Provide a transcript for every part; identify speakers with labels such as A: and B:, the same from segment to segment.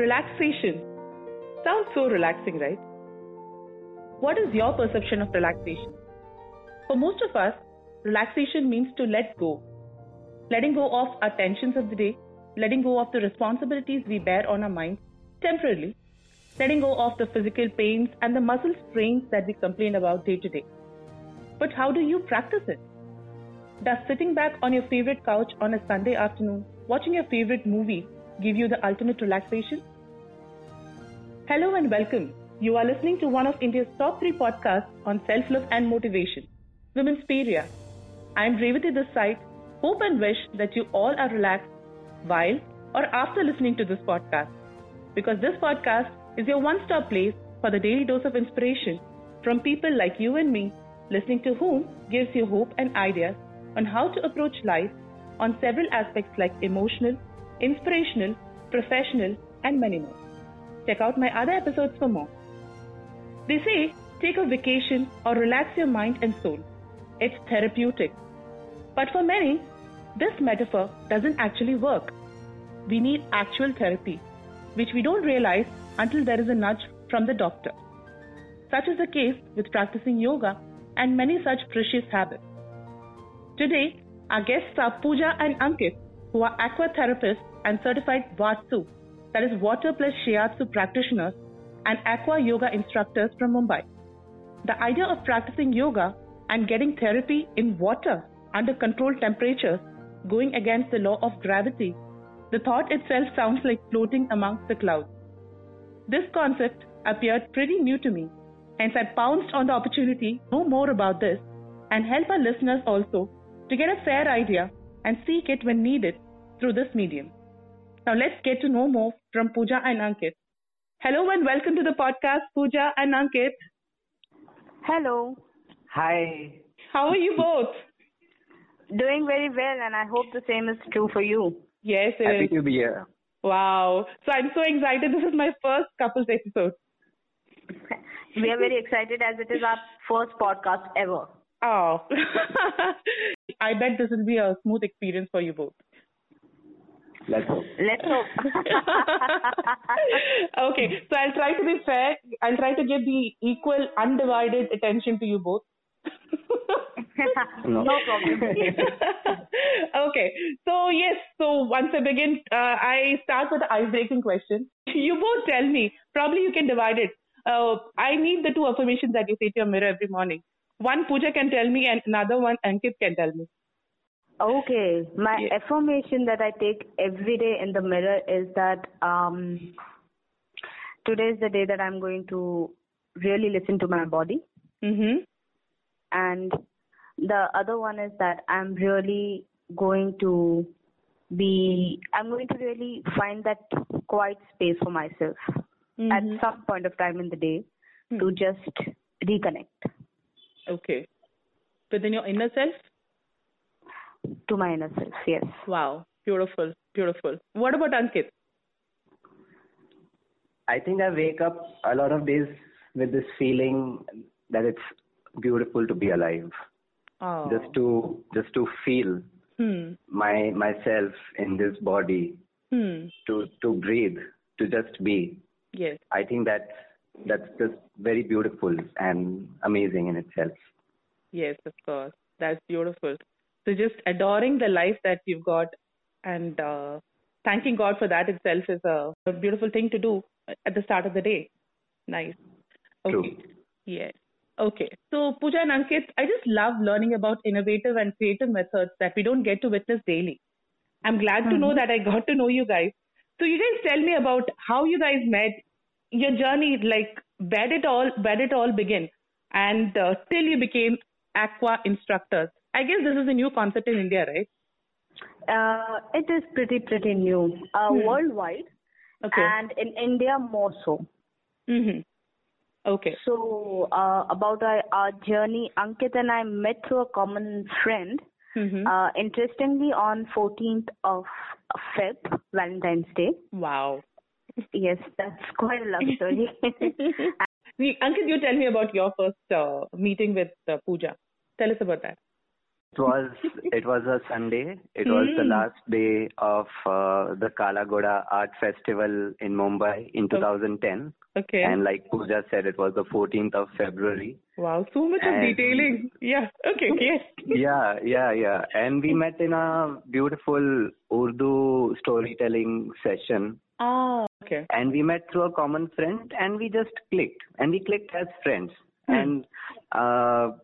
A: Relaxation. Sounds so relaxing, right? What is your perception of relaxation? For most of us, relaxation means to let go. Letting go of our tensions of the day, letting go of the responsibilities we bear on our minds temporarily, letting go of the physical pains and the muscle strains that we complain about day to day. But how do you practice it? Does sitting back on your favorite couch on a Sunday afternoon, watching your favorite movie, give you the ultimate relaxation? Hello and welcome. You are listening to one of India's top three podcasts on self love and motivation, Women's Peria. I am Revati side. Hope and wish that you all are relaxed while or after listening to this podcast. Because this podcast is your one stop place for the daily dose of inspiration from people like you and me, listening to whom gives you hope and ideas on how to approach life on several aspects like emotional, inspirational, professional, and many more. Check out my other episodes for more. They say take a vacation or relax your mind and soul. It's therapeutic. But for many, this metaphor doesn't actually work. We need actual therapy, which we don't realize until there is a nudge from the doctor. Such is the case with practicing yoga and many such precious habits. Today, our guests are Pooja and Ankit, who are aqua therapists and certified Watsu, that is water plus shiatsu practitioners and aqua yoga instructors from Mumbai. The idea of practicing yoga and getting therapy in water under controlled temperatures going against the law of gravity, the thought itself sounds like floating amongst the clouds. This concept appeared pretty new to me, hence I pounced on the opportunity to know more about this and help our listeners also to get a fair idea and seek it when needed through this medium. Now let's get to know more from Pooja and Ankit. Hello and welcome to the podcast, Pooja and Ankit.
B: Hello.
C: Hi.
A: How are you both?
B: Doing very well, and I hope the same is true for you.
A: Yes, it
C: Happy
A: is.
C: to be here.
A: Wow. So I'm so excited. This is my first couples episode.
B: We are very excited as it is our first podcast ever.
A: Oh. I bet this will be a smooth experience for you both.
C: Let's hope.
B: Let's hope.
A: okay, so I'll try to be fair. I'll try to give the equal, undivided attention to you both.
C: No.
B: no problem.
A: okay, so yes, so once I begin, uh, I start with the ice-breaking question. You both tell me. Probably you can divide it. Uh, I need the two affirmations that you say to your mirror every morning. One Pooja can tell me, and another one Ankit can tell me.
B: Okay, my
A: Yeah.
B: affirmation that I take every day in the mirror is that um, today is the day that I'm going to really listen to my body.
A: Mm-hmm.
B: and the other one is that I'm really going to be I'm going to really find that quiet space for myself
A: Mhm.
B: at some point of time in the day to just reconnect
A: Okay. Within your inner self?
B: To my inner self. Yes.
A: Wow. Beautiful. Beautiful. What about Ankit?
C: I think I wake up a lot of days with this feeling that it's beautiful to be alive.
A: Oh.
C: Just to just to feel
A: Hmm.
C: my myself in this body,
A: Hmm.
C: to to breathe, to just be.
A: Yes.
C: I think that that's just very beautiful and amazing in itself.
A: Yes, of course. That's beautiful. So just adoring the life that you've got and uh, thanking God for that itself is a, a beautiful thing to do at the start of the day. Nice. Okay.
C: True.
A: Yes. Okay. So Pooja and Ankit, I just love learning about innovative and creative methods that we don't get to witness daily. I'm glad to know that I got to know you guys. So you guys tell me about how you guys met, your journey, like where did all where did it all begin, and uh, till you became aqua instructors. I guess this is a new concept in India, right?
B: Uh, it is pretty pretty new uh,
A: Hmm.
B: worldwide
A: Okay.
B: and in India more so.
A: Mm-hmm. Okay.
B: So uh, about our, our journey, Ankit and I met through a common friend.
A: Mm-hmm.
B: Uh, interestingly, on 14th of Feb, Valentine's Day.
A: wow.
B: Yes, that's quite a love story.
A: Ankit, you tell me about your first uh, meeting with uh, Pooja. Tell us about that.
C: It was it was a Sunday. It was the
A: Hmm.
C: last day of uh, the Kala Ghoda Art Festival in Mumbai in 2010.
A: Okay.
C: And like Pooja said, it was the 14th of February.
A: wow, so much of detailing. Yeah. Okay. Yes.
C: yeah, yeah, yeah. And we met in a beautiful Urdu storytelling session.
A: Ah. Okay.
C: And we met through a common friend and we just clicked. And we clicked as friends.
A: Hmm.
C: And uh,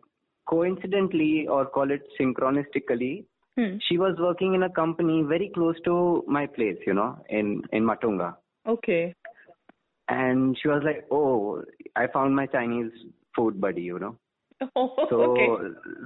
C: coincidentally, or call it synchronistically,
A: Hmm.
C: she was working in a company very close to my place, you know, in, in Matunga.
A: Okay.
C: And she was like, Oh, I found my Chinese food buddy, you know.
A: Oh,
C: So
A: okay.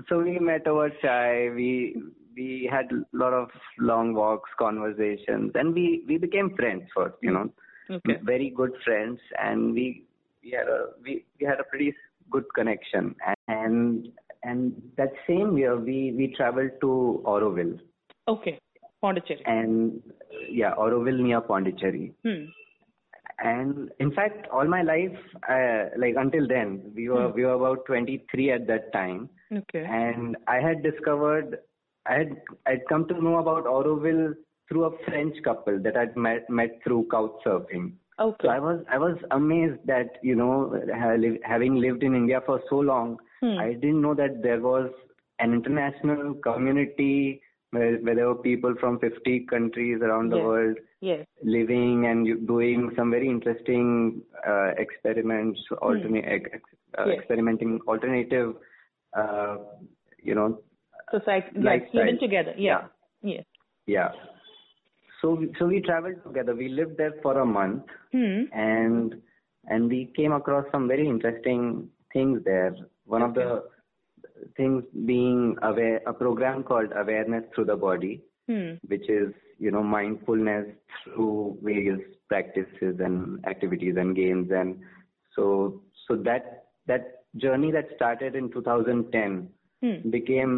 C: so we met over chai. We we had a lot of long walks, conversations, and we we became friends first you know
A: Okay.
C: very good friends, and we we had a we we had a pretty good connection. And and that same year we we traveled to Auroville,
A: Okay. Pondicherry.
C: and yeah, Auroville near Pondicherry.
A: Hmm.
C: And in fact, all my life, uh, like until then, we were we were about 23 at that time.
A: Okay.
C: and I had discovered I had I'd come to know about Auroville through a French couple that I'd met met through couch surfing.
A: Okay.
C: So I was I was amazed that you know having lived in India for so long,
A: Hmm.
C: I didn't know that there was an international community where, where there were people from 50 countries around the
A: Yes.
C: world
A: Yes.
C: living and doing some very interesting uh, experiments, alternate ex- ex- uh,
A: Yes.
C: experimenting alternative, uh, you know,
A: Society.
C: Lifestyle.
A: Living together. Yeah. Yes.
C: yeah. So we- so we traveled together. We lived there for a month,
A: Hmm.
C: and and we came across some very interesting things there. One of the things being aware, a program called Awareness Through the Body.
A: Hmm.
C: which is you know mindfulness through various practices and activities and games and so so that that journey that started in 2010
A: Hmm.
C: became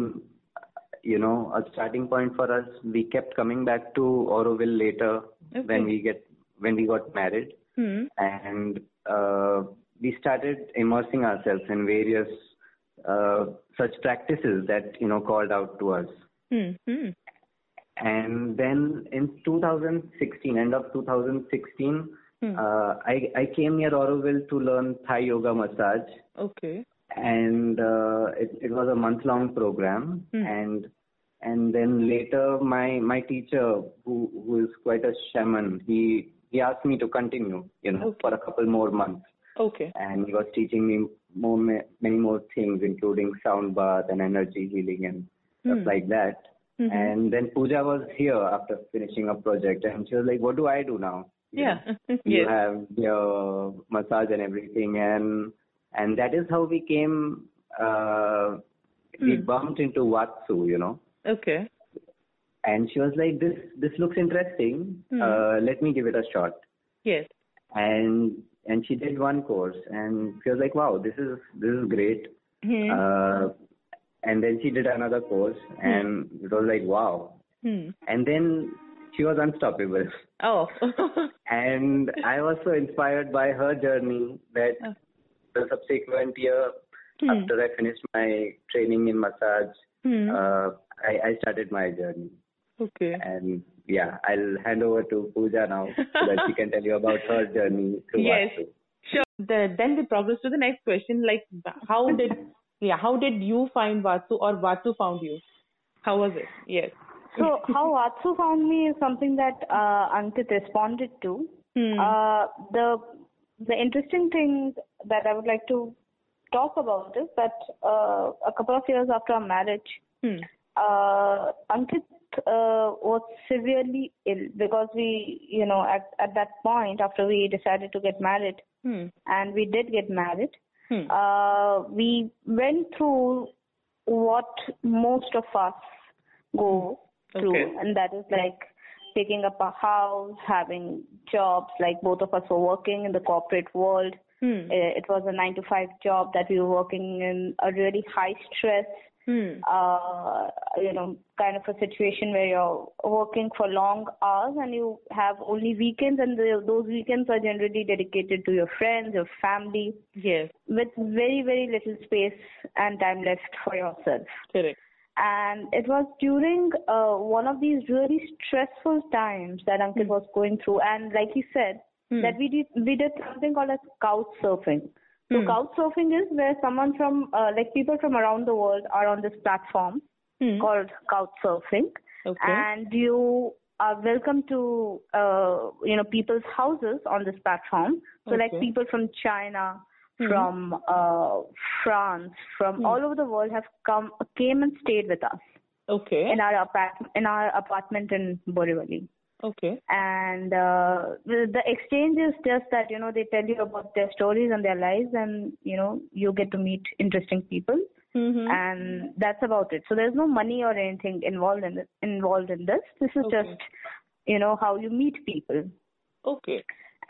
C: you know a starting point for us we kept coming back to Auroville later
A: Okay.
C: when we get when we got married
A: Hmm.
C: and uh, we started immersing ourselves in various uh, such practices that you know called out to us
A: Hmm. Hmm.
C: and then in 2016, end of 2016,
A: Hmm.
C: uh, I, I came near Auroville to learn Thai yoga massage,
A: Okay.
C: and uh, it, it was a month-long program.
A: Hmm.
C: And and then later, my my teacher, who who is quite a shaman, he he asked me to continue, you know,
A: Okay.
C: for a couple more months,
A: Okay.
C: and he was teaching me more many more things, including sound bath and energy healing and stuff
A: Hmm.
C: like that.
A: Mhm.
C: And then Pooja was here after finishing a project, and she was like, "What do I do now?" You
A: Yeah.
C: know, you
A: yes.
C: have your massage and everything, and and that is how we came. Uh, we
A: Hmm.
C: bumped into Watsu, you know,
A: Okay.
C: and she was like, "This this looks interesting.
A: Hmm.
C: Uh, let me give it a shot."
A: Yes.
C: And and she did one course, and she was like, "Wow, this is this is great."
A: Hmm.
C: Uh, and then she did another course, and it was like, "Wow."
A: Hmm.
C: And then she was unstoppable.
A: Oh.
C: and I was so inspired by her journey that
A: Oh.
C: the subsequent year,
A: Hmm.
C: after I finished my training in massage,
A: Hmm.
C: uh, I, I started my journey.
A: okay.
C: And yeah, I'll hand over to Pooja now so that she can tell you about her journey through
A: Yes.
C: Watsu.
A: Sure. The, then we progress to the next question. Like, how did yeah, how did you find Watsu or Watsu found you? How was it? Yes.
B: So how Watsu found me is something that uh, Ankit responded to.
A: Hmm.
B: Uh, the the interesting thing that I would like to talk about is that uh, a couple of years after our marriage,
A: Hmm.
B: uh, Ankit uh, was severely ill because we, you know, at at that point after we decided to get married,
A: Hmm.
B: and we did get married,
A: Hmm.
B: uh, we went through what most of us go through,
A: Okay.
B: and that is like taking up a house, having jobs. Like both of us were working in the corporate world.
A: Hmm.
B: Uh, It was a nine to five job that we were working in a really high stress,
A: Hmm.
B: uh, you know, kind of a situation where you're working for long hours and you have only weekends, and the, those weekends are generally dedicated to your friends, your family,
A: Yes.
B: with very very little space and time left for yourself.
A: Correct.
B: and it was during uh, one of these really stressful times that Ankit was going through. And like he said,
A: Hmm.
B: that we did we did something called as couch surfing. So
A: Hmm.
B: couch surfing is where someone from uh, like people from around the world are on this platform
A: Hmm.
B: called couch surfing,
A: Okay.
B: and you are welcome to uh, you know people's houses on this platform. So like people from China,
A: Hmm.
B: from uh, France, from
A: Hmm.
B: all over the world have come came and stayed with us
A: okay.
B: in our apartment in our apartment in Borivali
A: okay.
B: and uh, the, the exchange is just that you know they tell you about their stories and their lives and you know you get to meet interesting people
A: Mm-hmm.
B: and that's about it so there's no money or anything involved in this involved in this this is
A: Okay.
B: just you know how you meet people
A: okay.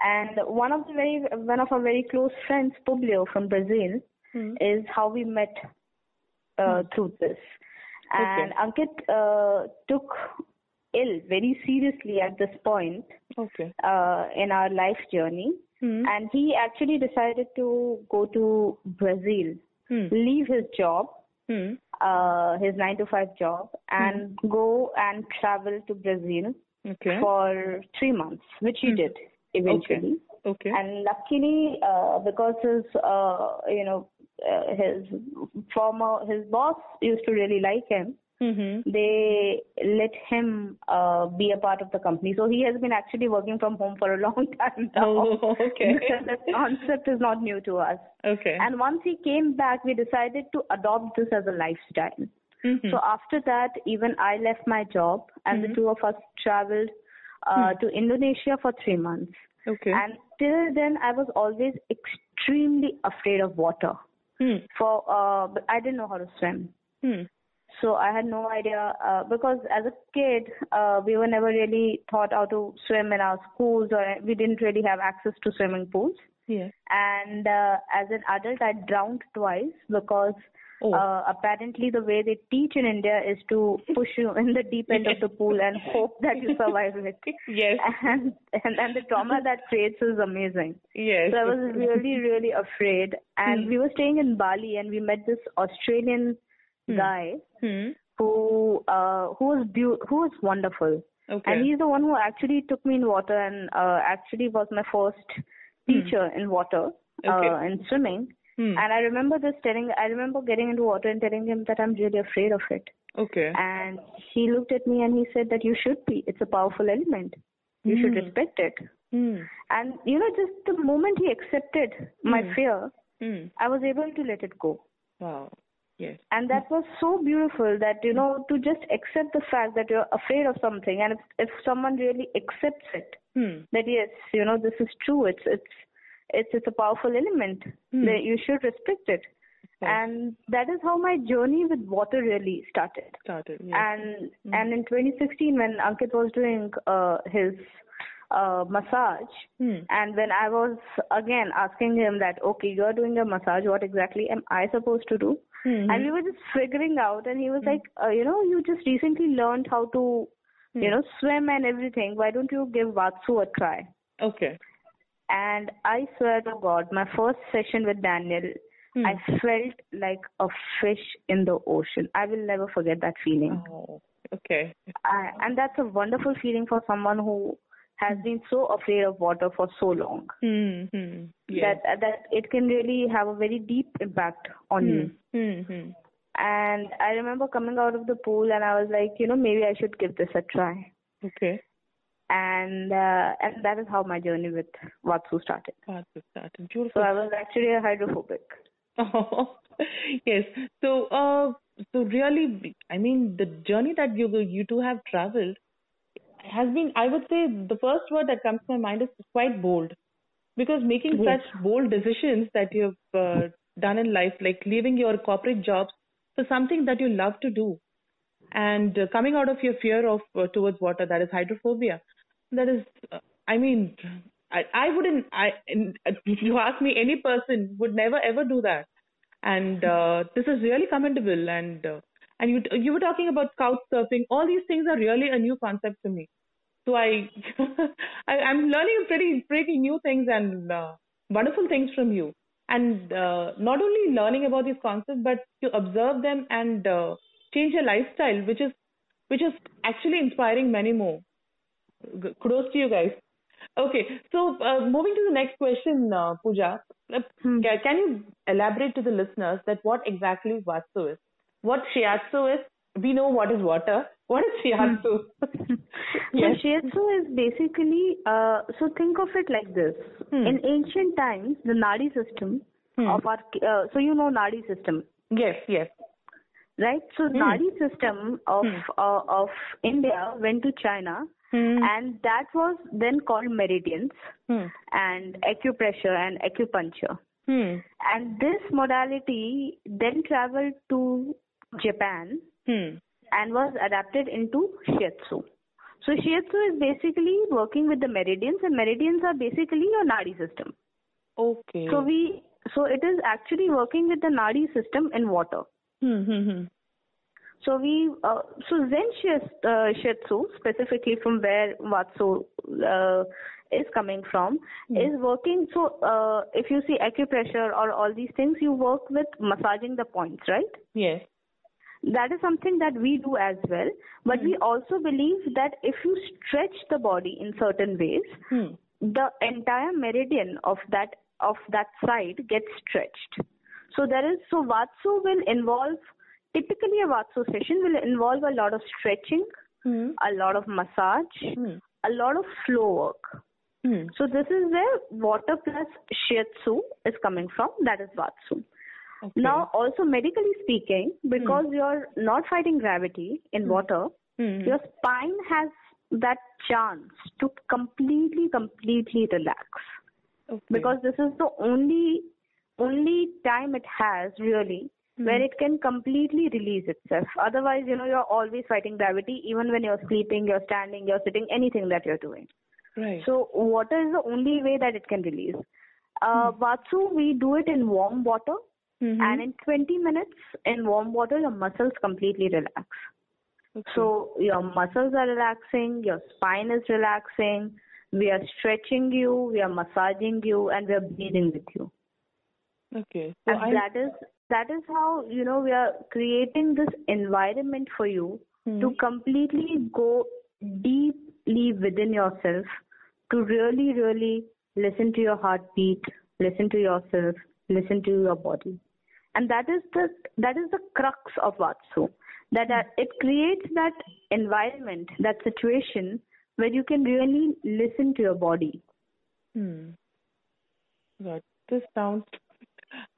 B: and one of the very one of our very close friends Publio from Brazil
A: Hmm.
B: is how we met uh, through this. And Ankit uh, took ill very seriously at this point
A: Okay.
B: uh, in our life journey,
A: Hmm.
B: and he actually decided to go to Brazil,
A: Hmm.
B: leave his job,
A: Hmm.
B: uh, his nine to five job, and go and travel to Brazil
A: Okay.
B: for three months, which he
A: Hmm.
B: did eventually.
A: Okay.
B: And luckily, uh, because his, uh, you know, uh, his former, his boss used to really like him,
A: Mm-hmm.
B: they let him uh, be a part of the company. So he has been actually working from home for a long time now.
A: Oh, okay.
B: the concept is not new to us.
A: Okay.
B: And once he came back, we decided to adopt this as a lifestyle.
A: Mhm.
B: So after that, even I left my job, and
A: Mhm.
B: the two of us traveled uh, to Indonesia for three months.
A: okay.
B: And till then, I was always extremely afraid of water.
A: Hmm.
B: For uh, I didn't know how to swim,
A: Hmm.
B: So I had no idea uh, because as a kid, uh, we were never really taught how to swim in our schools, or we didn't really have access to swimming pools.
A: Yes.
B: And uh, as an adult, I drowned twice because
A: Oh.
B: uh, apparently the way they teach in India is to push you in the deep end of the pool and hope that you survive it.
A: Yes.
B: And, and and the trauma that creates is amazing.
A: Yes.
B: So I was really, really afraid. And
A: Hmm.
B: we were staying in Bali, and we met this Australian. Guy
A: Hmm.
B: who uh, who was beau- who was wonderful.
A: Okay.
B: And he's the one who actually took me in water and uh, actually was my first teacher in water
A: Okay.
B: uh, in swimming.
A: Hmm.
B: And I remember this telling, I remember getting into water and telling him that I'm really afraid of it.
A: Okay.
B: And he looked at me and he said that you should be. It's a powerful element. You should
A: Hmm.
B: respect it.
A: Hmm.
B: And you know, just the moment he accepted my
A: Hmm.
B: fear,
A: Hmm.
B: I was able to let it go.
A: Wow. Yes.
B: And that was so beautiful that, you know, to just accept the fact that you're afraid of something and if, if someone really accepts it,
A: Hmm.
B: that yes, you know, this is true, it's, it's, it's, it's a powerful element,
A: Hmm.
B: that you should respect it. And that is how my journey with water really started.
A: Started. Yes.
B: And, and in 2016 when Ankit was doing, uh, his, uh, massage,
A: Hmm.
B: and when I was again asking him that, okay, you're doing a massage, what exactly am I supposed to do?
A: Hmm.
B: And we were just figuring out, and he was like, uh, you know, you just recently learned how to, you know, swim and everything. Why don't you give Watsu a try?
A: Okay.
B: And I swear to God, my first session with Daniel,
A: Hmm.
B: I felt like a fish in the ocean. I will never forget that feeling.
A: Oh. Okay.
B: I, and that's a wonderful feeling for someone who has been so afraid of water for so long.
A: Hmm. Hmm. Yes.
B: That that it can really have a very deep impact on you.
A: Hmm. Hmm.
B: And I remember coming out of the pool and I was like, you know, maybe I should give this a try.
A: Okay.
B: And uh, and that is how my journey with Watsu started.
A: Part of that.
B: So I was actually a hydrophobic.
A: Oh, yes. So, uh, so really, I mean, the journey that you you two have traveled has been, I would say, the first word that comes to my mind is quite bold, because making
B: Yes.
A: such bold decisions that you've uh, done in life, like leaving your corporate jobs for something that you love to do, and uh, coming out of your fear of uh, towards water, that is hydrophobia, that is, uh, I mean, I, I wouldn't, I, in- if you ask me, any person would never ever do that. And uh, this is really commendable. And uh, and you you were talking about couch surfing. All these things are really a new concept to me. So I, I I'm learning pretty pretty new things and uh, wonderful things from you. And uh, not only learning about these concepts, but to observe them and uh, change your lifestyle, which is which is actually inspiring many more. Kudos to you guys. Okay, so uh, moving to the next question, uh, Pooja, uh, hmm. can you elaborate to the listeners that what exactly Watsu is? What Shiatsu is? We know what is water. What is Shiatsu?
B: Hmm. yes. So Shiatsu is basically, uh, so think of it like this. Hmm. In ancient times, the Nadi system hmm. of our, uh, so you know Nadi system.
A: Yes, yes.
B: Right? So hmm. Nadi system of, hmm. uh, of India went to China Hmm. And that was then called meridians and acupressure and acupuncture. And this modality then traveled to Japan hmm. and was adapted into shiatsu. So shiatsu is basically working with the meridians and meridians are basically your nadi system.
A: Okay.
B: So we so it is actually working with the nadi system in water. Hmm, hmm, hmm. So we, uh, so Zen Shiatsu, uh, specifically from where Watsu uh, is coming from, mm. is working. So uh, if you see acupressure or all these things, you work with massaging the points, right?
A: Yes.
B: That is something that we do as well. But mm. we also believe that if you stretch the body in certain ways, mm. the entire meridian of that of that side gets stretched. So there is so Watsu will involve typically a Watsu session will involve a lot of stretching, mm. a lot of massage, mm. a lot of flow work. Mm. So this is where water plus shiatsu is coming from. That is Watsu. Okay. Now, also medically speaking, because hmm. you're not fighting gravity in hmm. water, hmm. your spine has that chance to completely, completely relax. Okay. Because this is the only only time it has really mm-hmm. where it can completely release itself. Otherwise, you know, you're always fighting gravity, even when you're sleeping, you're standing, you're sitting, anything that you're doing.
A: Right.
B: So water is the only way that it can release. Uh. Watsu, we do it in warm water, mm-hmm. and in 20 minutes in warm water, your muscles completely relax. Okay. So your muscles are relaxing, your spine is relaxing, we are stretching you, we are massaging you, and we are breathing with you.
A: Okay.
B: So and that is that is how you know we are creating this environment for you mm-hmm. to completely go deeply within yourself to really really listen to your heartbeat listen to yourself listen to your body and that is the that is the crux of watsu that uh, it creates that environment that situation where you can really listen to your body
A: hmm. God, this sounds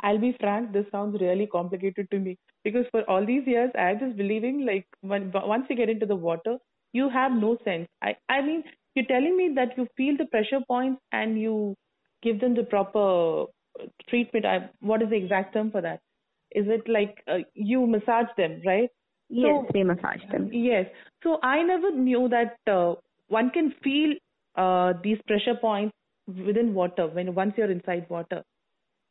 A: I'll be frank, this sounds really complicated to me because for all these years, I was just believing like when, once you get into the water, you have no sense. I, I mean, you're telling me that you feel the pressure points and you give them the proper treatment. I, what is the exact term for that? Is it like uh, you massage them, right?
B: Yes, so, we massage them.
A: Yes. So I never knew that uh, one can feel uh, these pressure points within water when once you're inside water.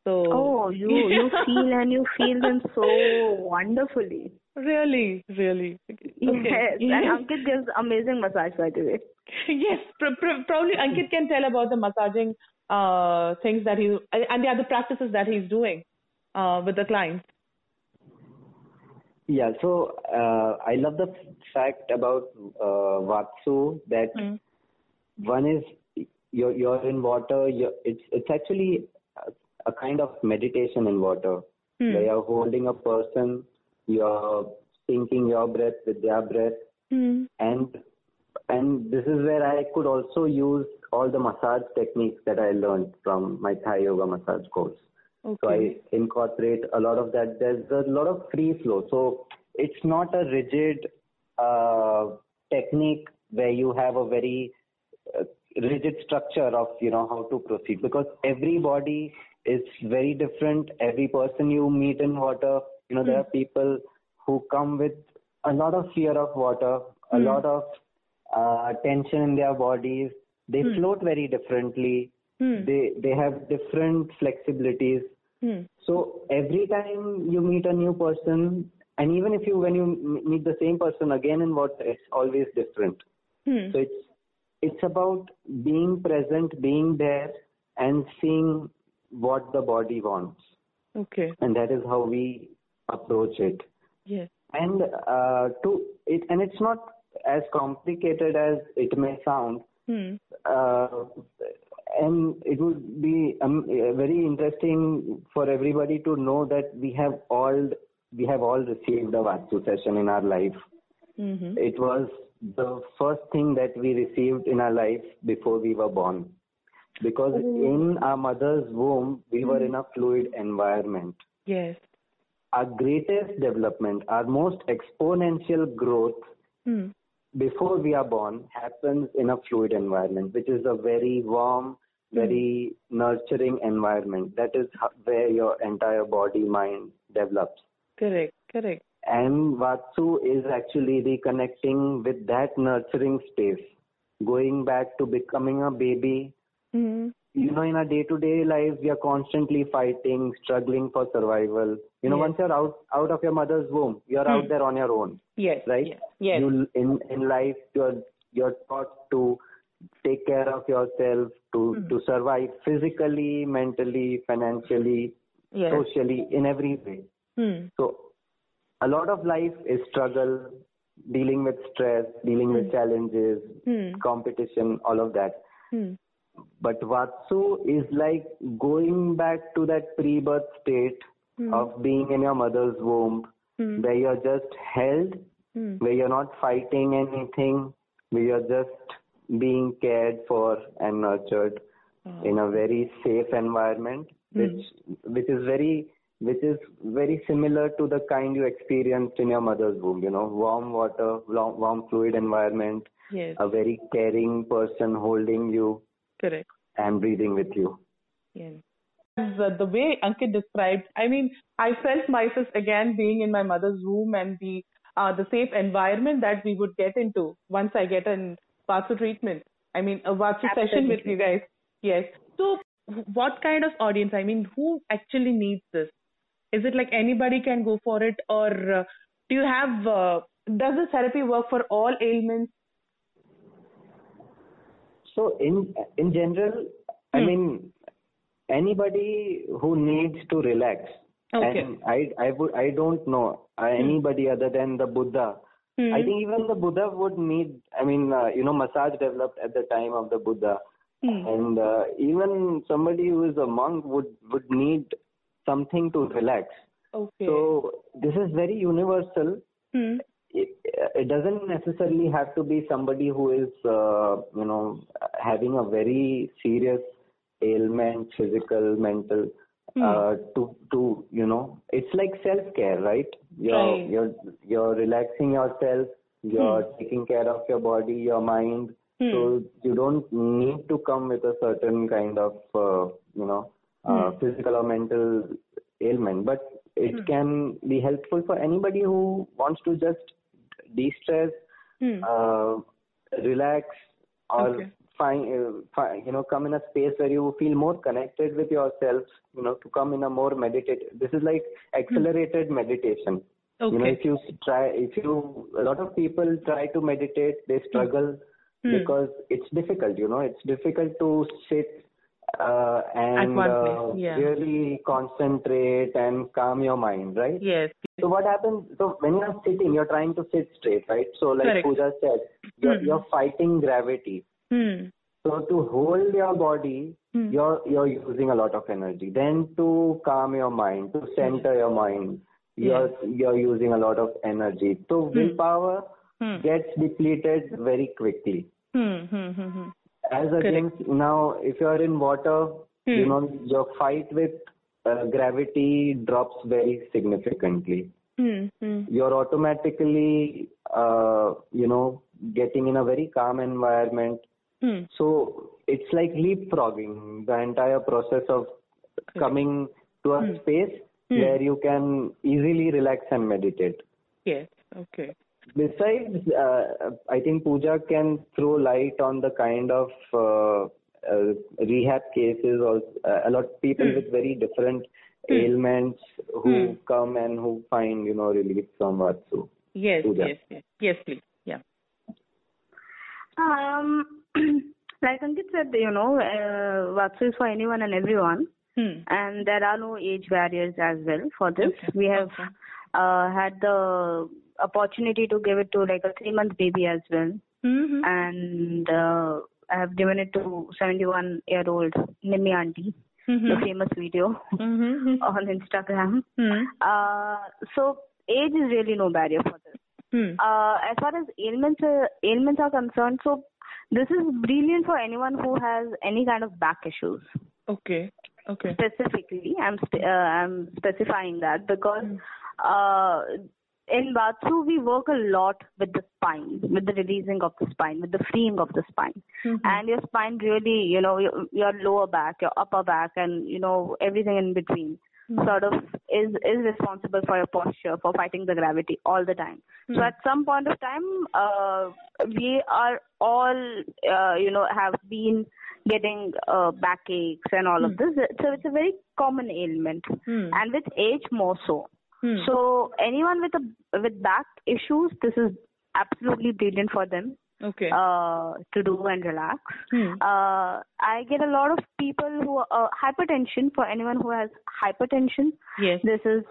A: So
B: Oh, you you feel and you feel them so wonderfully.
A: Really, really.
B: Okay. Yes, and Ankit gives amazing massage by the way.
A: Yes, pr- pr- probably Ankit can tell about the massaging uh, things that he and the other practices that he's doing uh, with the clients.
C: Yeah, so uh, I love the fact about uh, Watsu that mm. one is you're you're in water. You're, it's it's actually a kind of meditation in water hmm. where you're holding a person, you're syncing your breath with their breath, hmm. and and this is where I could also use all the massage techniques that I learned from my Thai yoga massage course. Okay. So I incorporate a lot of that. There's a lot of free flow. So it's not a rigid uh, technique where you have a very uh, rigid structure of you know how to proceed because everybody is very different. Every person you meet in water, you know, mm. there are hmm. people who come with a lot of fear of water, a mm. lot of uh, tension in their bodies. They mm. float very differently. Hmm. They they have different flexibilities. Hmm. So every time you meet a new person, and even if you when you meet the same person again and water, it's always different. So it's it's about being present, being there, and seeing what the body wants.
A: Okay.
C: And that is how we approach it.
A: Yes.
C: And uh, to it, and it's not as complicated as it may sound. Hmm. Uh, and it would be um, very interesting for everybody to know that we have all we have all received a Watsu session in our life. Mm-hmm. It was the first thing that we received in our life before we were born. Because mm-hmm. in our mother's womb, we mm-hmm. were in a fluid environment.
A: Yes.
C: Our greatest development, our most exponential growth mm. before we are born happens in a fluid environment, which is a very warm, very nurturing environment. That is where your entire body, mind develops.
A: Correct, correct.
C: And Watsu is actually reconnecting with that nurturing space, going back to becoming a baby. Mm-hmm. You know, in our day-to-day lives, we are constantly fighting, struggling for survival. You know, yes. once you're out out of your mother's womb, you're mm. out there on your own.
A: Yes.
C: Right.
A: Yes. yes.
C: You in in life, you're you're taught to take care of yourself, to mm. to survive physically, mentally, financially, yes. socially, in every way. Mm. So a lot of life is struggle, dealing with stress, dealing with hmm. challenges, hmm. competition, all of that. Hmm. But Watsu is like going back to that pre-birth state of being in your mother's womb, where you're just held, where you're not fighting anything, where you're just being cared for and nurtured oh. in a very safe environment, which which is very which is very similar to the kind you experienced in your mother's womb, you know, warm water, warm warm fluid environment,
A: yes.
C: a very caring person holding you.
A: Correct.
C: And breathing with you.
A: Yes. Uh, the way Ankit described, I mean, I felt myself again being in my mother's womb and the uh, the safe environment that we would get into once I get an Watsu treatment. I mean, a Watsu session with you guys. Yes. So, what kind of audience? I mean, who actually needs this? Is it like anybody can go for it, or uh, do you have? Uh, does this therapy work for all ailments?
C: So in in general, hmm. I mean, anybody who needs to relax.
A: Okay.
C: And I I would I don't know uh, hmm. anybody other than the Buddha. Hmm. I think even the Buddha would need. I mean, uh, you know, massage developed at the time of the Buddha, hmm. and uh, even somebody who is a monk would would need something to relax.
A: Okay.
C: So this is very universal. Hmm. It, it doesn't necessarily have to be somebody who is, uh, you know, having a very serious ailment, physical, mental. Hmm. Uh, to to you know, it's like self care, right? You're
A: right.
C: you're you're relaxing yourself. You're hmm. taking care of your body, your mind. Hmm. So you don't need to come with a certain kind of, uh, you know, uh, hmm. physical or mental ailment, but it hmm. can be helpful for anybody who wants to just de-stress, hmm. uh, relax, or okay. Find, uh, find, you know, come in a space where you feel more connected with yourself. You know, to come in a more meditative. This is like accelerated meditation.
A: Okay.
C: You know, if you try, if you, a lot of people try to meditate, they struggle because it's difficult. You know, it's difficult to sit uh, and uh,
A: yeah.
C: really concentrate and calm your mind, right?
A: Yes.
C: So what happens? So when you're sitting, you're trying to sit straight, right? So like
A: Correct.
C: Pooja said, you're, hmm. you're fighting gravity.
A: Hmm.
C: So to hold your body, hmm. you're you're using a lot of energy. Then to calm your mind, to center your mind, you're yes. you're using a lot of energy. So hmm. willpower hmm. gets depleted very quickly.
A: Hmm.
C: As against Correct. now, if you are in water, you know your fight with uh, gravity drops very significantly. You're automatically, uh, you know, getting in a very calm environment.
A: Hmm.
C: So it's like leapfrogging the entire process of coming to a
A: hmm.
C: space
A: hmm.
C: where you can easily relax and meditate.
A: Yes. Okay.
C: Besides, uh, I think Pooja can throw light on the kind of uh, uh, rehab cases or uh, a lot of people mm. with very different mm. ailments who come and who find you know relief from Watsu.
A: Yes, Pooja. yes, yes, yes, please, yeah.
B: Um, like Ankit said, you know, uh, Watsu is for anyone and everyone,
A: hmm.
B: and there are no age barriers as well for this.
A: Okay.
B: We have
A: okay.
B: uh, had the opportunity to give it to like a three month baby as well.
A: Mm-hmm.
B: And uh, I have given it to 71 year old Nimi auntie,
A: Mm-hmm.
B: the famous video
A: Mm-hmm.
B: on Instagram.
A: Mm-hmm.
B: Uh, so age is really no barrier for this.
A: Hmm.
B: Uh, as far as ailments uh, ailments are concerned, so this is brilliant for anyone who has any kind of back issues.
A: Okay. Okay.
B: Specifically, I'm uh, I'm specifying that because
A: Hmm.
B: uh, in Watsu we work a lot with the spine, with the releasing of the spine, with the freeing of the spine,
A: Mhm.
B: and your spine really, you know, your, your lower back, your upper back, and you know everything in between. Sort of is is responsible for your posture for fighting the gravity all the time so
A: Hmm.
B: at some point of time uh, we are all uh, you know have been getting uh, backaches and all of
A: Hmm.
B: this so it's a very common ailment
A: Hmm.
B: and with age more so
A: Hmm.
B: so anyone with a with back issues this is absolutely brilliant for them
A: Okay.
B: uh, to do and relax
A: Hmm.
B: uh, I get a lot of people who are uh, hypertension. For anyone who has hypertension,
A: Yes.
B: this is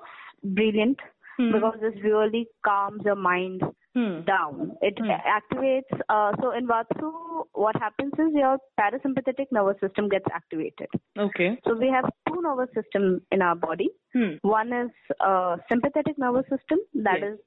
B: brilliant
A: Hmm.
B: because this really calms your mind
A: Hmm.
B: down. It
A: Hmm.
B: activates. Uh, so in Watsu, what happens is your parasympathetic nervous system gets activated.
A: Okay.
B: So we have two nervous systems in our body.
A: Hmm.
B: One is uh, sympathetic nervous system that
A: Yes.
B: is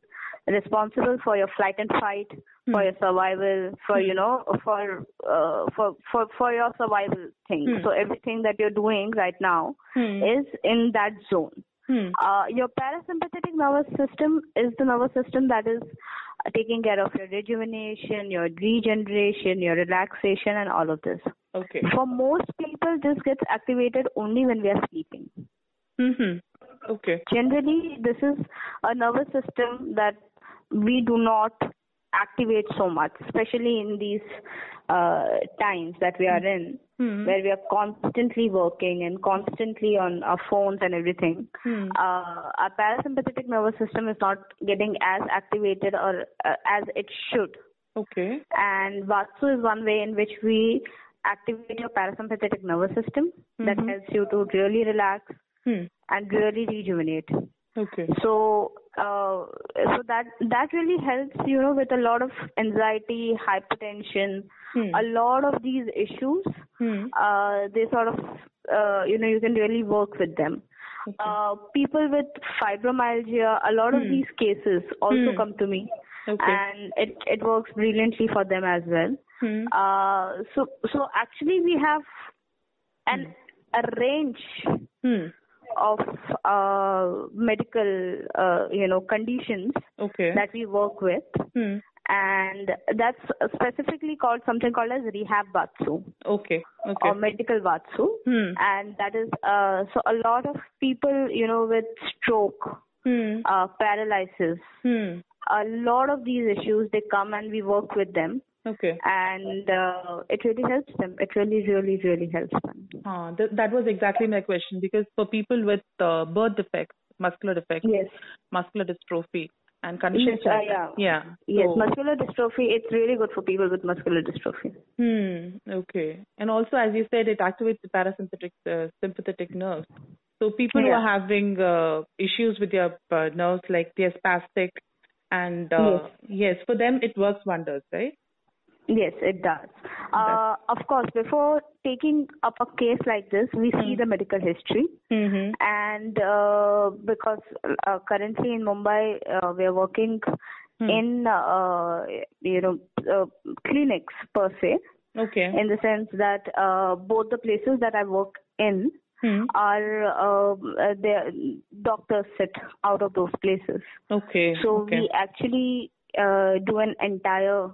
B: responsible for your flight and fight, for
A: Hmm.
B: your survival, for you know, for uh, for for for your survival thing.
A: Hmm.
B: So everything that you're doing right now
A: Hmm.
B: is in that zone.
A: Hmm.
B: Uh, your parasympathetic nervous system is the nervous system that is taking care of your rejuvenation, your regeneration, your relaxation, and all of this.
A: Okay.
B: For most people, this gets activated only when we are sleeping.
A: Mm-hmm. Okay.
B: Generally, this is a nervous system that we do not activate so much, especially in these uh, times that we are in,
A: Hmm.
B: where we are constantly working and constantly on our phones and everything.
A: Hmm.
B: Uh, our parasympathetic nervous system is not getting as activated or uh, as it should.
A: Okay.
B: And Watsu is one way in which we activate your parasympathetic nervous system that
A: Mhm.
B: helps you to really relax
A: Hmm.
B: and really rejuvenate.
A: Okay.
B: So, uh, so that that really helps, you know, with a lot of anxiety, hypertension,
A: Hmm.
B: a lot of these issues.
A: Hmm.
B: Uh, they sort of, uh, you know, you can really work with them.
A: Okay.
B: Uh, people with fibromyalgia, a lot of
A: Hmm.
B: these cases also
A: Hmm.
B: come to me,
A: Okay.
B: and it it works brilliantly for them as well.
A: Hmm.
B: Uh, so so actually we have an a range
A: Hmm.
B: Of uh, medical uh, you know conditions
A: Okay.
B: that we work with
A: Hmm.
B: and that's specifically called something called as rehab watsu
A: Okay. Okay.
B: or medical watsu
A: Hmm.
B: and that is uh, so a lot of people you know with stroke
A: Hmm.
B: uh, paralysis
A: Hmm.
B: a lot of these issues they come and we work with them
A: Okay.
B: and uh, it really helps them it really really really helps them
A: Ah, th- that was exactly my question because for people with uh, birth defects, muscular defects,
B: yes
A: muscular dystrophy, and conditions
B: Yes, uh,
A: like that. yeah.
B: Yes,
A: So-
B: muscular dystrophy, it's really good for people with muscular dystrophy.
A: Hmm. Okay. And also, as you said, it activates the parasympathetic uh, sympathetic nerves. So people who are having uh, issues with their uh, nerves, like they're spastic, and uh, yes. for them it works wonders, right?
B: Yes, it does. Uh, of course, before taking up a case like this, we see
A: Hmm.
B: the medical history.
A: Mm-hmm.
B: And uh, because uh, currently in Mumbai, uh, we are working
A: Hmm.
B: in, uh, you know, uh, clinics per se,
A: Okay.
B: in the sense that uh, both the places that I work in
A: Hmm.
B: are uh, uh, their doctors sit out of those places.
A: Okay.
B: So
A: okay.
B: we actually uh, do an entire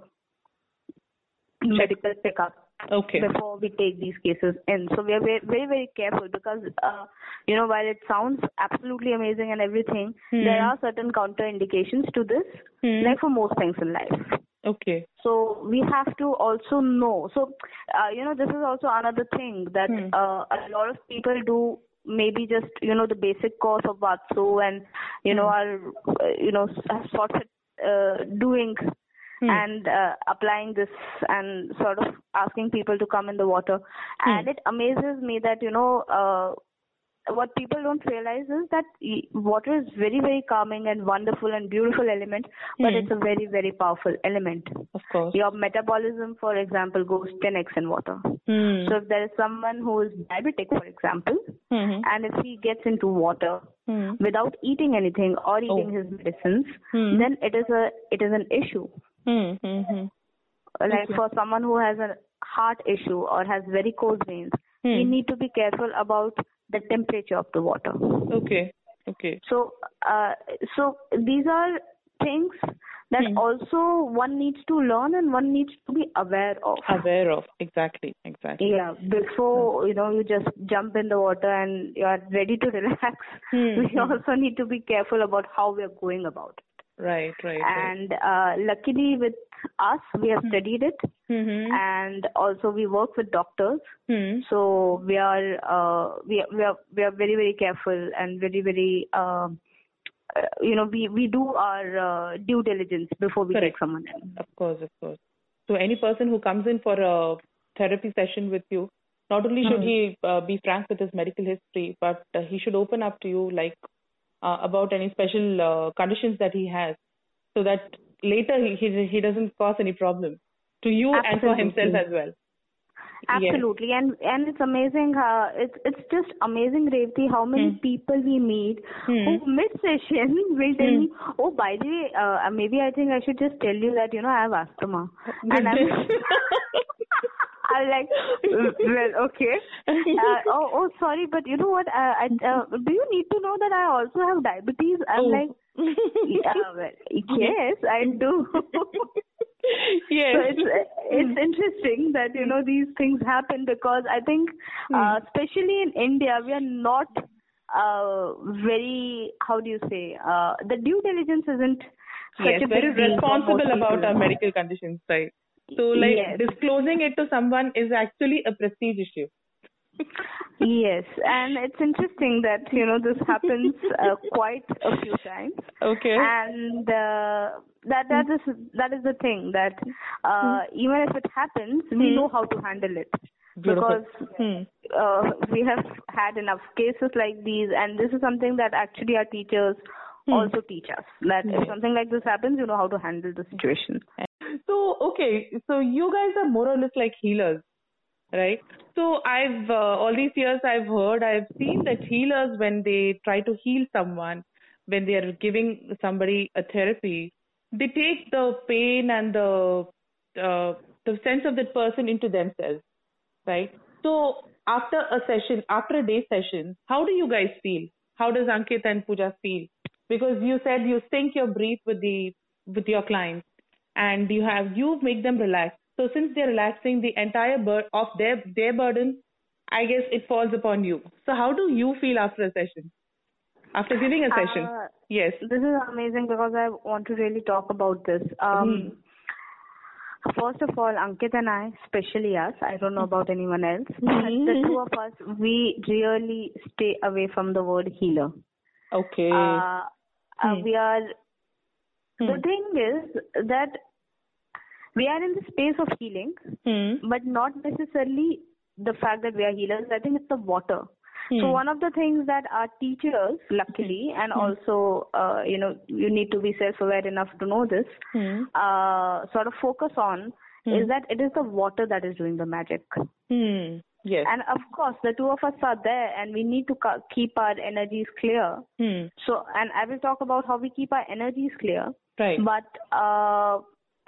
B: medical checkup
A: Okay.
B: before we take these cases in. So we are very, very, very careful because, uh, you know, while it sounds absolutely amazing and everything,
A: Hmm.
B: there are certain counterindications to this,
A: Hmm.
B: like for most things in life.
A: Okay.
B: So we have to also know. So, uh, you know, this is also another thing that
A: Hmm.
B: uh, a lot of people do maybe just, you know, the basic course of Watsu and, you know,
A: Hmm.
B: are, uh, you know, have started uh, doing
A: Hmm.
B: and uh, applying this and sort of asking people to come in the water.
A: Hmm.
B: And it amazes me that, you know, uh, what people don't realize is that water is very very calming and wonderful and beautiful element but
A: Hmm.
B: it's a very very powerful element
A: Of course.
B: your metabolism for example goes 10x in water
A: Hmm.
B: so if there is someone who is diabetic for example
A: Mhm.
B: and if he gets into water
A: Hmm.
B: without eating anything or eating
A: Oh.
B: his medicines
A: Hmm.
B: then it is a it is an issue
A: Hmm. Hmm. Hmm.
B: like
A: Okay.
B: for someone who has a heart issue or has very cold veins we
A: Hmm.
B: need to be careful about the temperature of the water
A: Okay. Okay.
B: so uh, so these are things that
A: Hmm.
B: also one needs to learn and one needs to be aware of
A: Aware of exactly. Exactly.
B: yeah before you know you just jump in the water and you are ready to relax
A: Hmm.
B: we also need to be careful about how we are going about it
A: Right. Right. right.
B: and uh, luckily with us we have studied it
A: Mhm.
B: and also we work with doctors
A: Hmm.
B: so we are uh, we are, we are we are very very careful and very very um, uh, you know we we do our uh, due diligence before we
A: Correct.
B: take someone in
A: Of course, of course. So any person who comes in for a therapy session with you, not only should
B: Hmm.
A: he uh, be frank with his medical history, but uh, he should open up to you like uh, about any special uh, conditions that he has, so that later he he, he doesn't cause any problem to you and for himself as well.
B: absolutely and and it's amazing uh, it's it's just amazing Revati how many
A: Hmm.
B: people we meet
A: Hmm.
B: who mid session will tell
A: Hmm.
B: me oh by the way uh, maybe i think i should just tell you that you know i have asthma and i'm I'm like, well, okay. Uh, oh, oh, sorry, but you know what? Uh, I, uh, do you need to know that I also have diabetes? I'm
A: Oh.
B: like, yeah, well, yes, I do.
A: yes.
B: So it's it's interesting that you know these things happen because I think, uh, especially in India, we are not uh, very how do you say uh, the due diligence isn't such
A: yes,
B: a
A: very
B: big deal for
A: responsible about our medical conditions, right? So, like
B: Yes.
A: disclosing it to someone is actually a prestige issue.
B: Yes, and it's interesting that you know this happens uh, quite a few times.
A: Okay.
B: and uh, that that is that is the thing that uh, even if it happens, we
A: Hmm.
B: know how to handle it because
A: Hmm.
B: uh, we have had enough cases like these, and this is something that actually our teachers
A: Hmm.
B: also teach us that if something like this happens, you know how to handle the situation.
A: So okay, so you guys are more or less like healers, right? So I've uh, all these years I've heard, I've seen that healers when they try to heal someone, when they are giving somebody a therapy, they take the pain and the uh, the sense of that person into themselves, right? So after a session, after a day session, how do you guys feel? How does Ankit and Pooja feel? Because you said you sync your breath with the with your clients and you have you make them relax. So since they're relaxing, the entire bur- of their their burden, I guess it falls upon you. So how do you feel after a session? After giving a session?
B: Uh,
A: yes.
B: This is amazing because I want to really talk about this. Um, First of all, Ankit and I, especially us, I don't know about anyone else, but the two of us, we really stay away from the word healer.
A: Okay.
B: Uh, uh,
A: Hmm.
B: we are, the
A: Hmm.
B: thing is that we are in the space of healing,
A: Hmm.
B: but not necessarily the fact that we are healers. I think it's the water. So
A: Hmm.
B: one of the things that our teachers, luckily, and also, uh, you know, you need to be self-aware enough to know this,
A: Hmm.
B: uh, sort of focus on
A: Hmm.
B: is that it is the water that is doing the magic.
A: Hmm. Yes.
B: And of course, the two of us are there, and we need to keep our energies clear.
A: Hmm.
B: So, and I will talk about how we keep our energies clear.
A: Right.
B: But uh,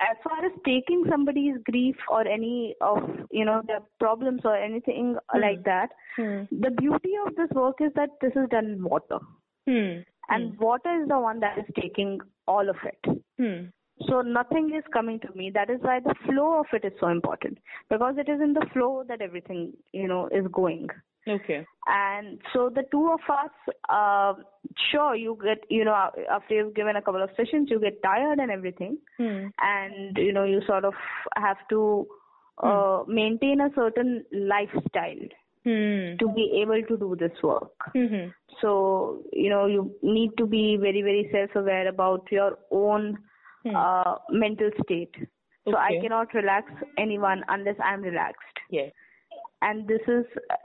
B: as far as taking somebody's grief or any of you know their problems or anything
A: Hmm.
B: like that,
A: Hmm.
B: the beauty of this work is that this is done in water,
A: Hmm.
B: and water is the one that is taking all of it.
A: Hmm.
B: So nothing is coming to me. That is why the flow of it is so important because it is in the flow that everything you know is going.
A: Okay.
B: And so the two of us, uh, sure, you get, you know, after you've given a couple of sessions, you get tired and everything.
A: Hmm.
B: And, you know, you sort of have to uh, maintain a certain lifestyle
A: Hmm.
B: to be able to do this work.
A: Hmm.
B: So, you know, you need to be very, very self-aware about your own
A: Hmm.
B: uh, mental state. Okay. So I cannot relax anyone unless I'm relaxed
A: Yes.
B: And this is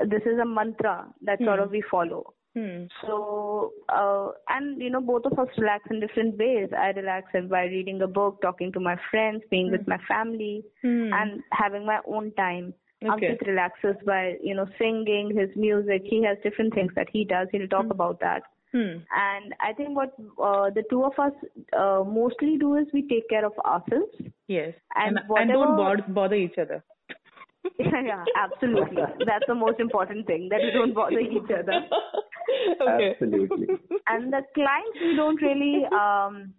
B: this is a mantra that sort
A: Hmm.
B: of we follow
A: Hmm.
B: So, uh, and you know, both of us relax in different ways. I relax by reading a book, talking to my friends, being
A: Hmm.
B: with my family,
A: Hmm.
B: and having my own time.
A: Okay.
B: Ankit relaxes by, you know, singing his music. He has different things that he does. He'll talk about that.
A: Hmm.
B: And I think what uh, the two of us uh, mostly do is we take care of ourselves.
A: Yes.
B: And
A: and don't bother, bother each other.
B: yeah, absolutely. That's the most important thing that we don't bother each other.
A: okay.
C: Absolutely.
B: And the clients, we don't really, um,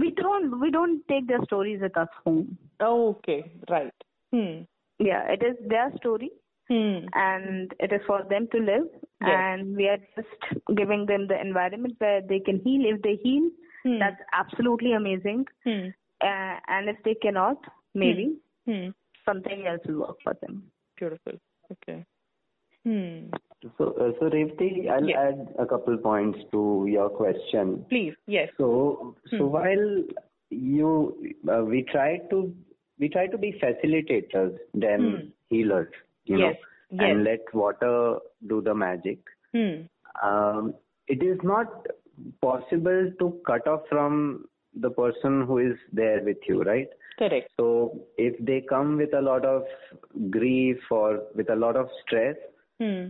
B: we don't, we don't take their stories with us home.
A: Oh, okay. Right. Hmm.
B: Yeah, it is their story,
A: Hmm.
B: and it is for them to live.
A: Yes.
B: And we are just giving them the environment where they can heal. If they heal,
A: Hmm.
B: that's absolutely amazing.
A: Hmm.
B: Uh, and if they cannot, maybe
A: Hmm.
B: Something else will work for them.
A: Beautiful. Okay. Hmm.
C: So, uh, so Revati, I'll
A: Yes.
C: add a couple points to your question.
A: Please. Yes.
C: So, so
A: Hmm.
C: while you, uh, we try to, we try to be facilitators than
A: Hmm.
C: healers, you
A: Yes.
C: know,
A: Yes.
C: and let water do the magic.
A: Hmm.
C: Um, it is not possible to cut off from the person who is there with you, right?
A: Correct.
C: So if they come with a lot of grief or with a lot of stress,
A: Hmm.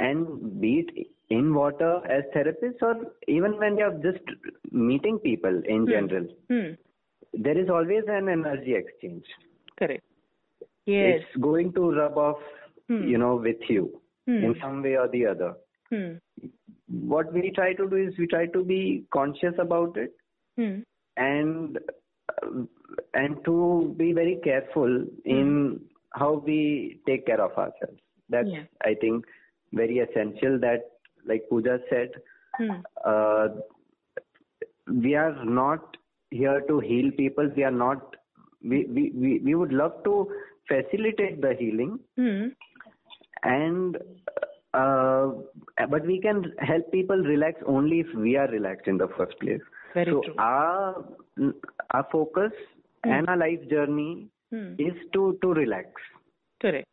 C: and be it in water as therapists or even when they are just meeting people in general,
A: Hmm.
C: there is always an energy exchange.
A: Correct. Yes.
C: It's going to rub off,
A: Hmm.
C: you know, with you
A: Hmm.
C: in some way or the other.
A: Hmm.
C: What we try to do is we try to be conscious about it
A: Hmm.
C: and and to be very careful in how we take care of ourselves. That's
A: Yeah.
C: I think very essential. That like Pooja said,
A: Hmm.
C: uh, we are not here to heal people. We are not. We we we, we would love to facilitate the healing
A: Hmm.
C: and. Uh, but we can help people relax only if we are relaxed in the first place.
A: Very
C: so
A: true.
C: our our focus and our life journey
A: Hmm.
C: is to to relax.
A: Correct.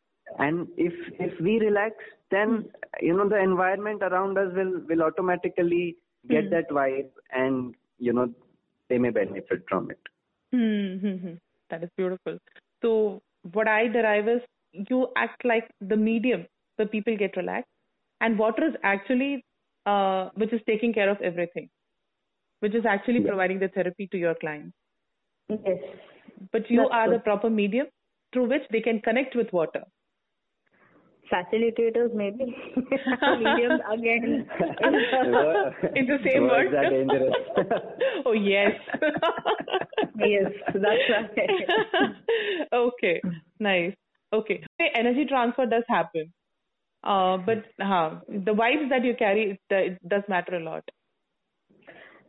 C: And if if we relax, then you know the environment around us will will automatically get
A: Hmm.
C: that vibe, and you know they may benefit from it.
A: Hmm. hmm, hmm. That is beautiful. So what I derive is you act like the medium where people get relaxed, and water is actually uh, which is taking care of everything, which is actually providing the therapy to your clients.
B: Yes.
A: But you
B: That's
A: are
B: true.
A: the proper medium through which they can connect with water.
B: Facilitators, maybe. Mediums again.
A: In the same
C: Words
A: word.
C: are dangerous.
A: oh yes.
B: yes, that's right.
A: okay, nice. Okay, energy transfer does happen, uh, but uh, the vibes that you carry it, it does matter a lot.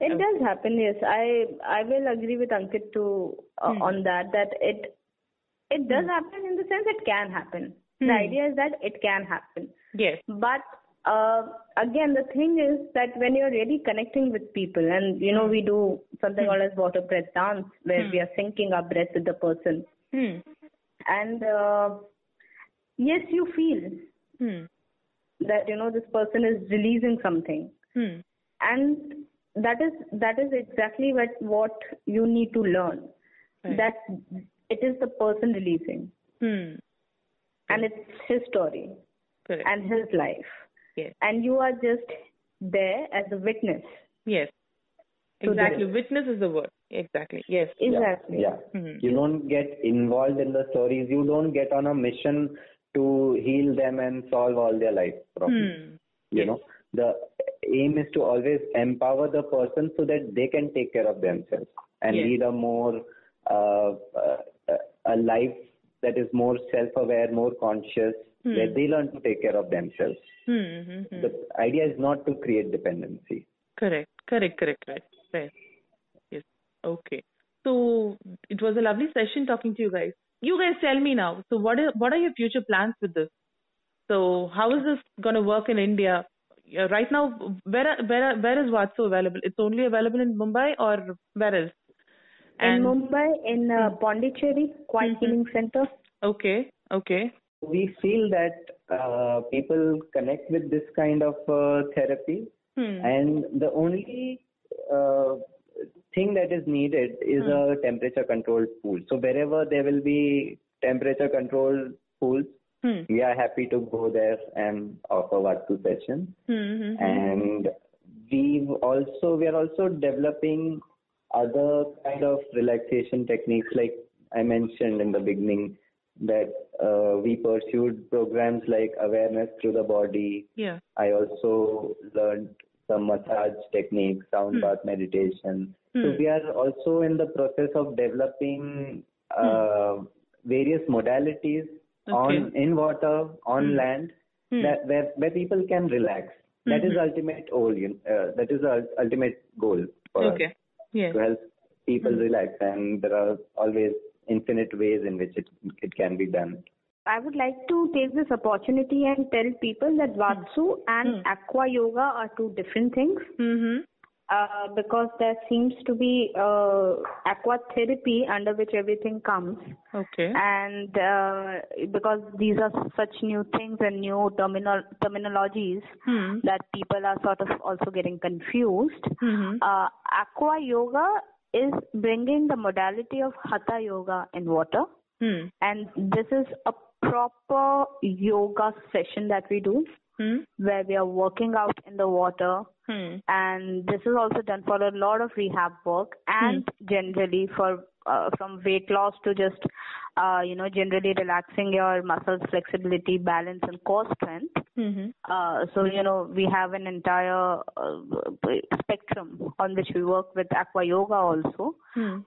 B: It does happen, yes. I I will agree with Ankit to uh,
A: Hmm.
B: on that that it it does happen in the sense it can happen. The
A: Hmm.
B: idea is that it can happen,
A: Yes.
B: but uh, again the thing is that when you're really connecting with people and you know we do something called as water breath dance where
A: Hmm.
B: we are syncing our breath with the person
A: Hmm.
B: and uh, yes you feel
A: Hmm.
B: that you know this person is releasing something
A: Hmm.
B: and that is that is exactly what what you need to learn
A: Right.
B: that it is the person releasing
A: Hmm.
B: and it's his story
A: Correct.
B: and his life
A: yes.
B: and you are just there as a witness
A: Yes.
B: So there
A: Exactly. Witness is the word. Exactly. Yes.
B: exactly
C: Yeah.
A: Hmm.
C: You don't get involved in the stories. You don't get on a mission to heal them and solve all their life problems.
A: Hmm.
C: You
A: Yes.
C: know, the aim is to always empower the person so that they can take care of themselves and
A: Yes.
C: lead a more uh, uh, a life that is more self-aware, more conscious,
A: Hmm.
C: where they learn to take care of themselves.
A: Hmm. Hmm. hmm.
C: The idea is not to create dependency.
A: Correct, correct, correct, right, right. Yes. Okay. So it was a lovely session talking to you guys. You guys tell me now. So what are what are your future plans with this? So how is this going to work in India? Yeah, right now, where where where is Watsu available? It's only available in Mumbai or where else?
B: in mumbai in uh, pondicherry quiet
A: Mhm.
B: healing center
A: okay, okay.
C: we feel that uh, people connect with this kind of uh, therapy, hmm. and the only uh, thing that is needed is hmm. a temperature controlled pool. So wherever there will be temperature controlled pools, hmm. we are happy to go there and offer Watsu sessions. Mm-hmm. And we also we are also developing other kind of relaxation techniques like I mentioned in the beginning that uh, we pursued programs like awareness through the body.
A: Yeah.
C: I also learned some massage techniques, sound hmm. bath meditation. Hmm. So we are also in the process of developing uh, hmm. various modalities okay. on in water, on hmm. land, hmm. that where where people can relax. That is mm-hmm. ultimate goal. Uh, that is the ultimate goal for
A: okay. us
C: yeah. to help people relax, and there are always infinite ways in which it, it can be done.
B: I would like to take this opportunity and tell people that Watsu and mm. Aqua Yoga are two different things.
A: Mm-hmm.
B: Uh, because there seems to be uh, aqua therapy under which everything comes.
A: Okay.
B: And uh, because these are such new things and new terminal terminologies
A: hmm.
B: that people are sort of also getting confused.
A: Mm-hmm.
B: Uh, aqua yoga is bringing the modality of hatha yoga in water.
A: Hmm.
B: And this is a proper yoga session that we do
A: hmm.
B: where we are working out in the water.
A: Hmm.
B: And this is also done for a lot of rehab work and hmm. generally for uh, from weight loss to just uh, you know generally relaxing your muscles flexibility balance and core strength
A: mm-hmm.
B: uh, so you know we have an entire uh, spectrum on which we work with aqua yoga also
A: mm.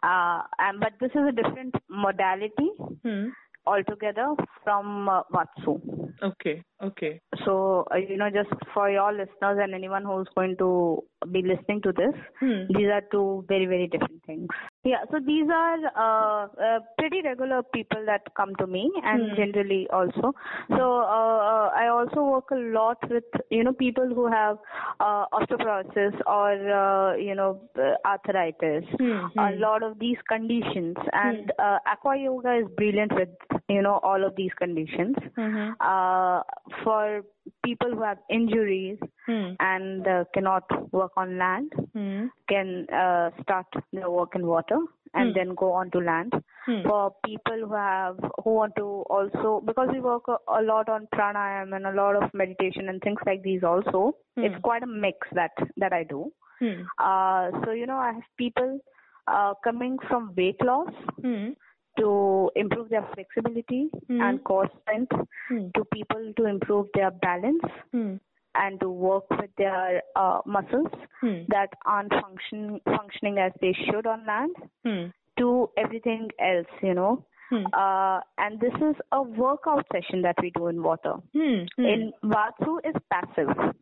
B: and but this is a different modality
A: mm.
B: Altogether from uh, Watsu.
A: Okay, okay.
B: So, uh, you know, just for your listeners and anyone who's going to be listening to this,
A: hmm.
B: these are two very, very different things. Yeah, so these are uh, uh, pretty regular people that come to me and mm. generally also. So uh, uh, I also work a lot with, you know, people who have uh, osteoporosis or, uh, you know, arthritis,
A: mm-hmm.
B: a lot of these conditions. And mm. aqua yoga is brilliant with, you know, all of these conditions.
A: Mm-hmm.
B: for people who have injuries
A: mm.
B: and uh, cannot work on land
A: mm.
B: can uh, start their work in water and
A: mm.
B: then go on to land. For people who have who want to also because we work a, a, lot on pranayam and a lot of meditation and things like these also. It's quite a mix that that I do. Uh, so you know I have people uh, coming from weight loss to improve their flexibility
A: mm.
B: and core strength,
A: mm.
B: to people to improve their balance
A: mm.
B: and to work with their uh, muscles that aren't function, functioning as they should on land, to everything else, you know. Uh, and this is a workout session that we do in water. In Watsu is passive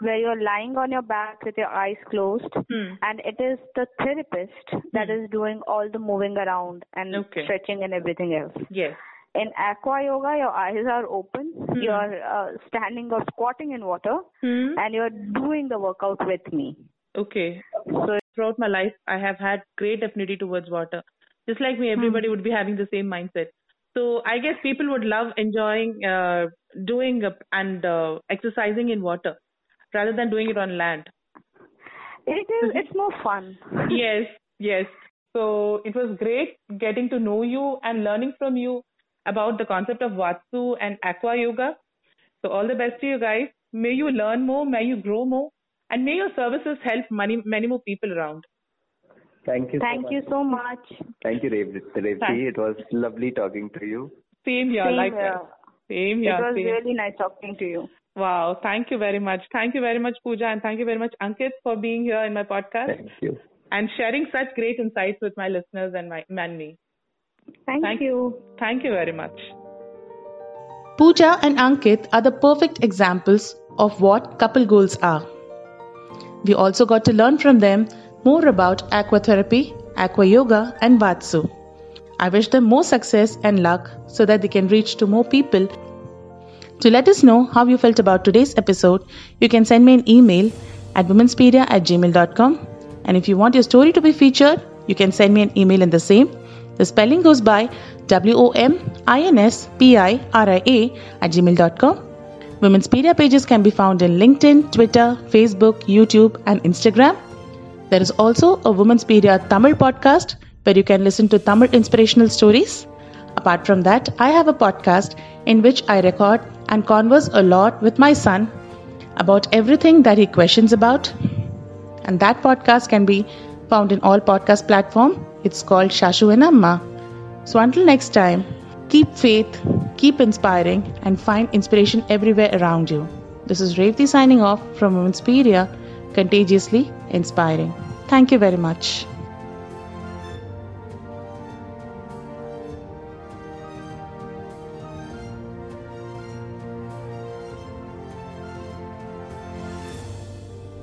B: where you're lying on your back with your eyes closed
A: hmm.
B: and it is the therapist that
A: hmm.
B: is doing all the moving around and
A: okay.
B: stretching and everything else.
A: Yes.
B: In aqua yoga, your eyes are open,
A: hmm.
B: you're uh, standing or squatting in water, and you're doing the workout with me.
A: Okay. So throughout my life, I have had great affinity towards water. Just like me, everybody would be having the same mindset. So I guess people would love enjoying uh, doing uh, and uh, exercising in water rather than doing it on land.
B: It is. It's more fun.
A: yes, yes. So it was great getting to know you and learning from you about the concept of Watsu and Aqua Yoga. So all the best to you guys. May you learn more, may you grow more, and may your services help many, many more people around.
C: Thank you.
B: Thank
C: so
B: you so much.
C: Thank you, Revati. It was lovely talking to you.
A: Same here.
B: Same
A: likewise.
B: here.
A: Same here.
B: It was
A: same.
B: really nice talking to you.
A: Wow. Thank you very much. Thank you very much, Pooja, and thank you very much, Ankit, for being here in my podcast.
C: Thank you.
A: And sharing such great insights with my listeners and, my, and me.
B: Thank, thank you.
A: Thank you very much.
D: Pooja and Ankit are the perfect examples of what couple goals are. We also got to learn from them more about aquatherapy, aqua yoga, and Watsu. I wish them more success and luck so that they can reach to more people to let us know how you felt about today's episode, you can send me an email at womenspedia at gmail.com. And if you want your story to be featured, you can send me an email in the same. The spelling goes by
A: W O M I N S P I R I A at gmail.com. Women'spedia pages can be found in LinkedIn, Twitter, Facebook, YouTube, and Instagram. There is also a Women'spedia Tamil podcast where you can listen to Tamil inspirational stories. Apart from that, I have a podcast in which I record and converse a lot with my son about everything that he questions about. And that podcast can be found in all podcast platform. It's called Shashu and Amma. So until next time, keep faith, keep inspiring, and find inspiration everywhere around you. This is Revati signing off from Women'spedia, contagiously inspiring. Thank you very much.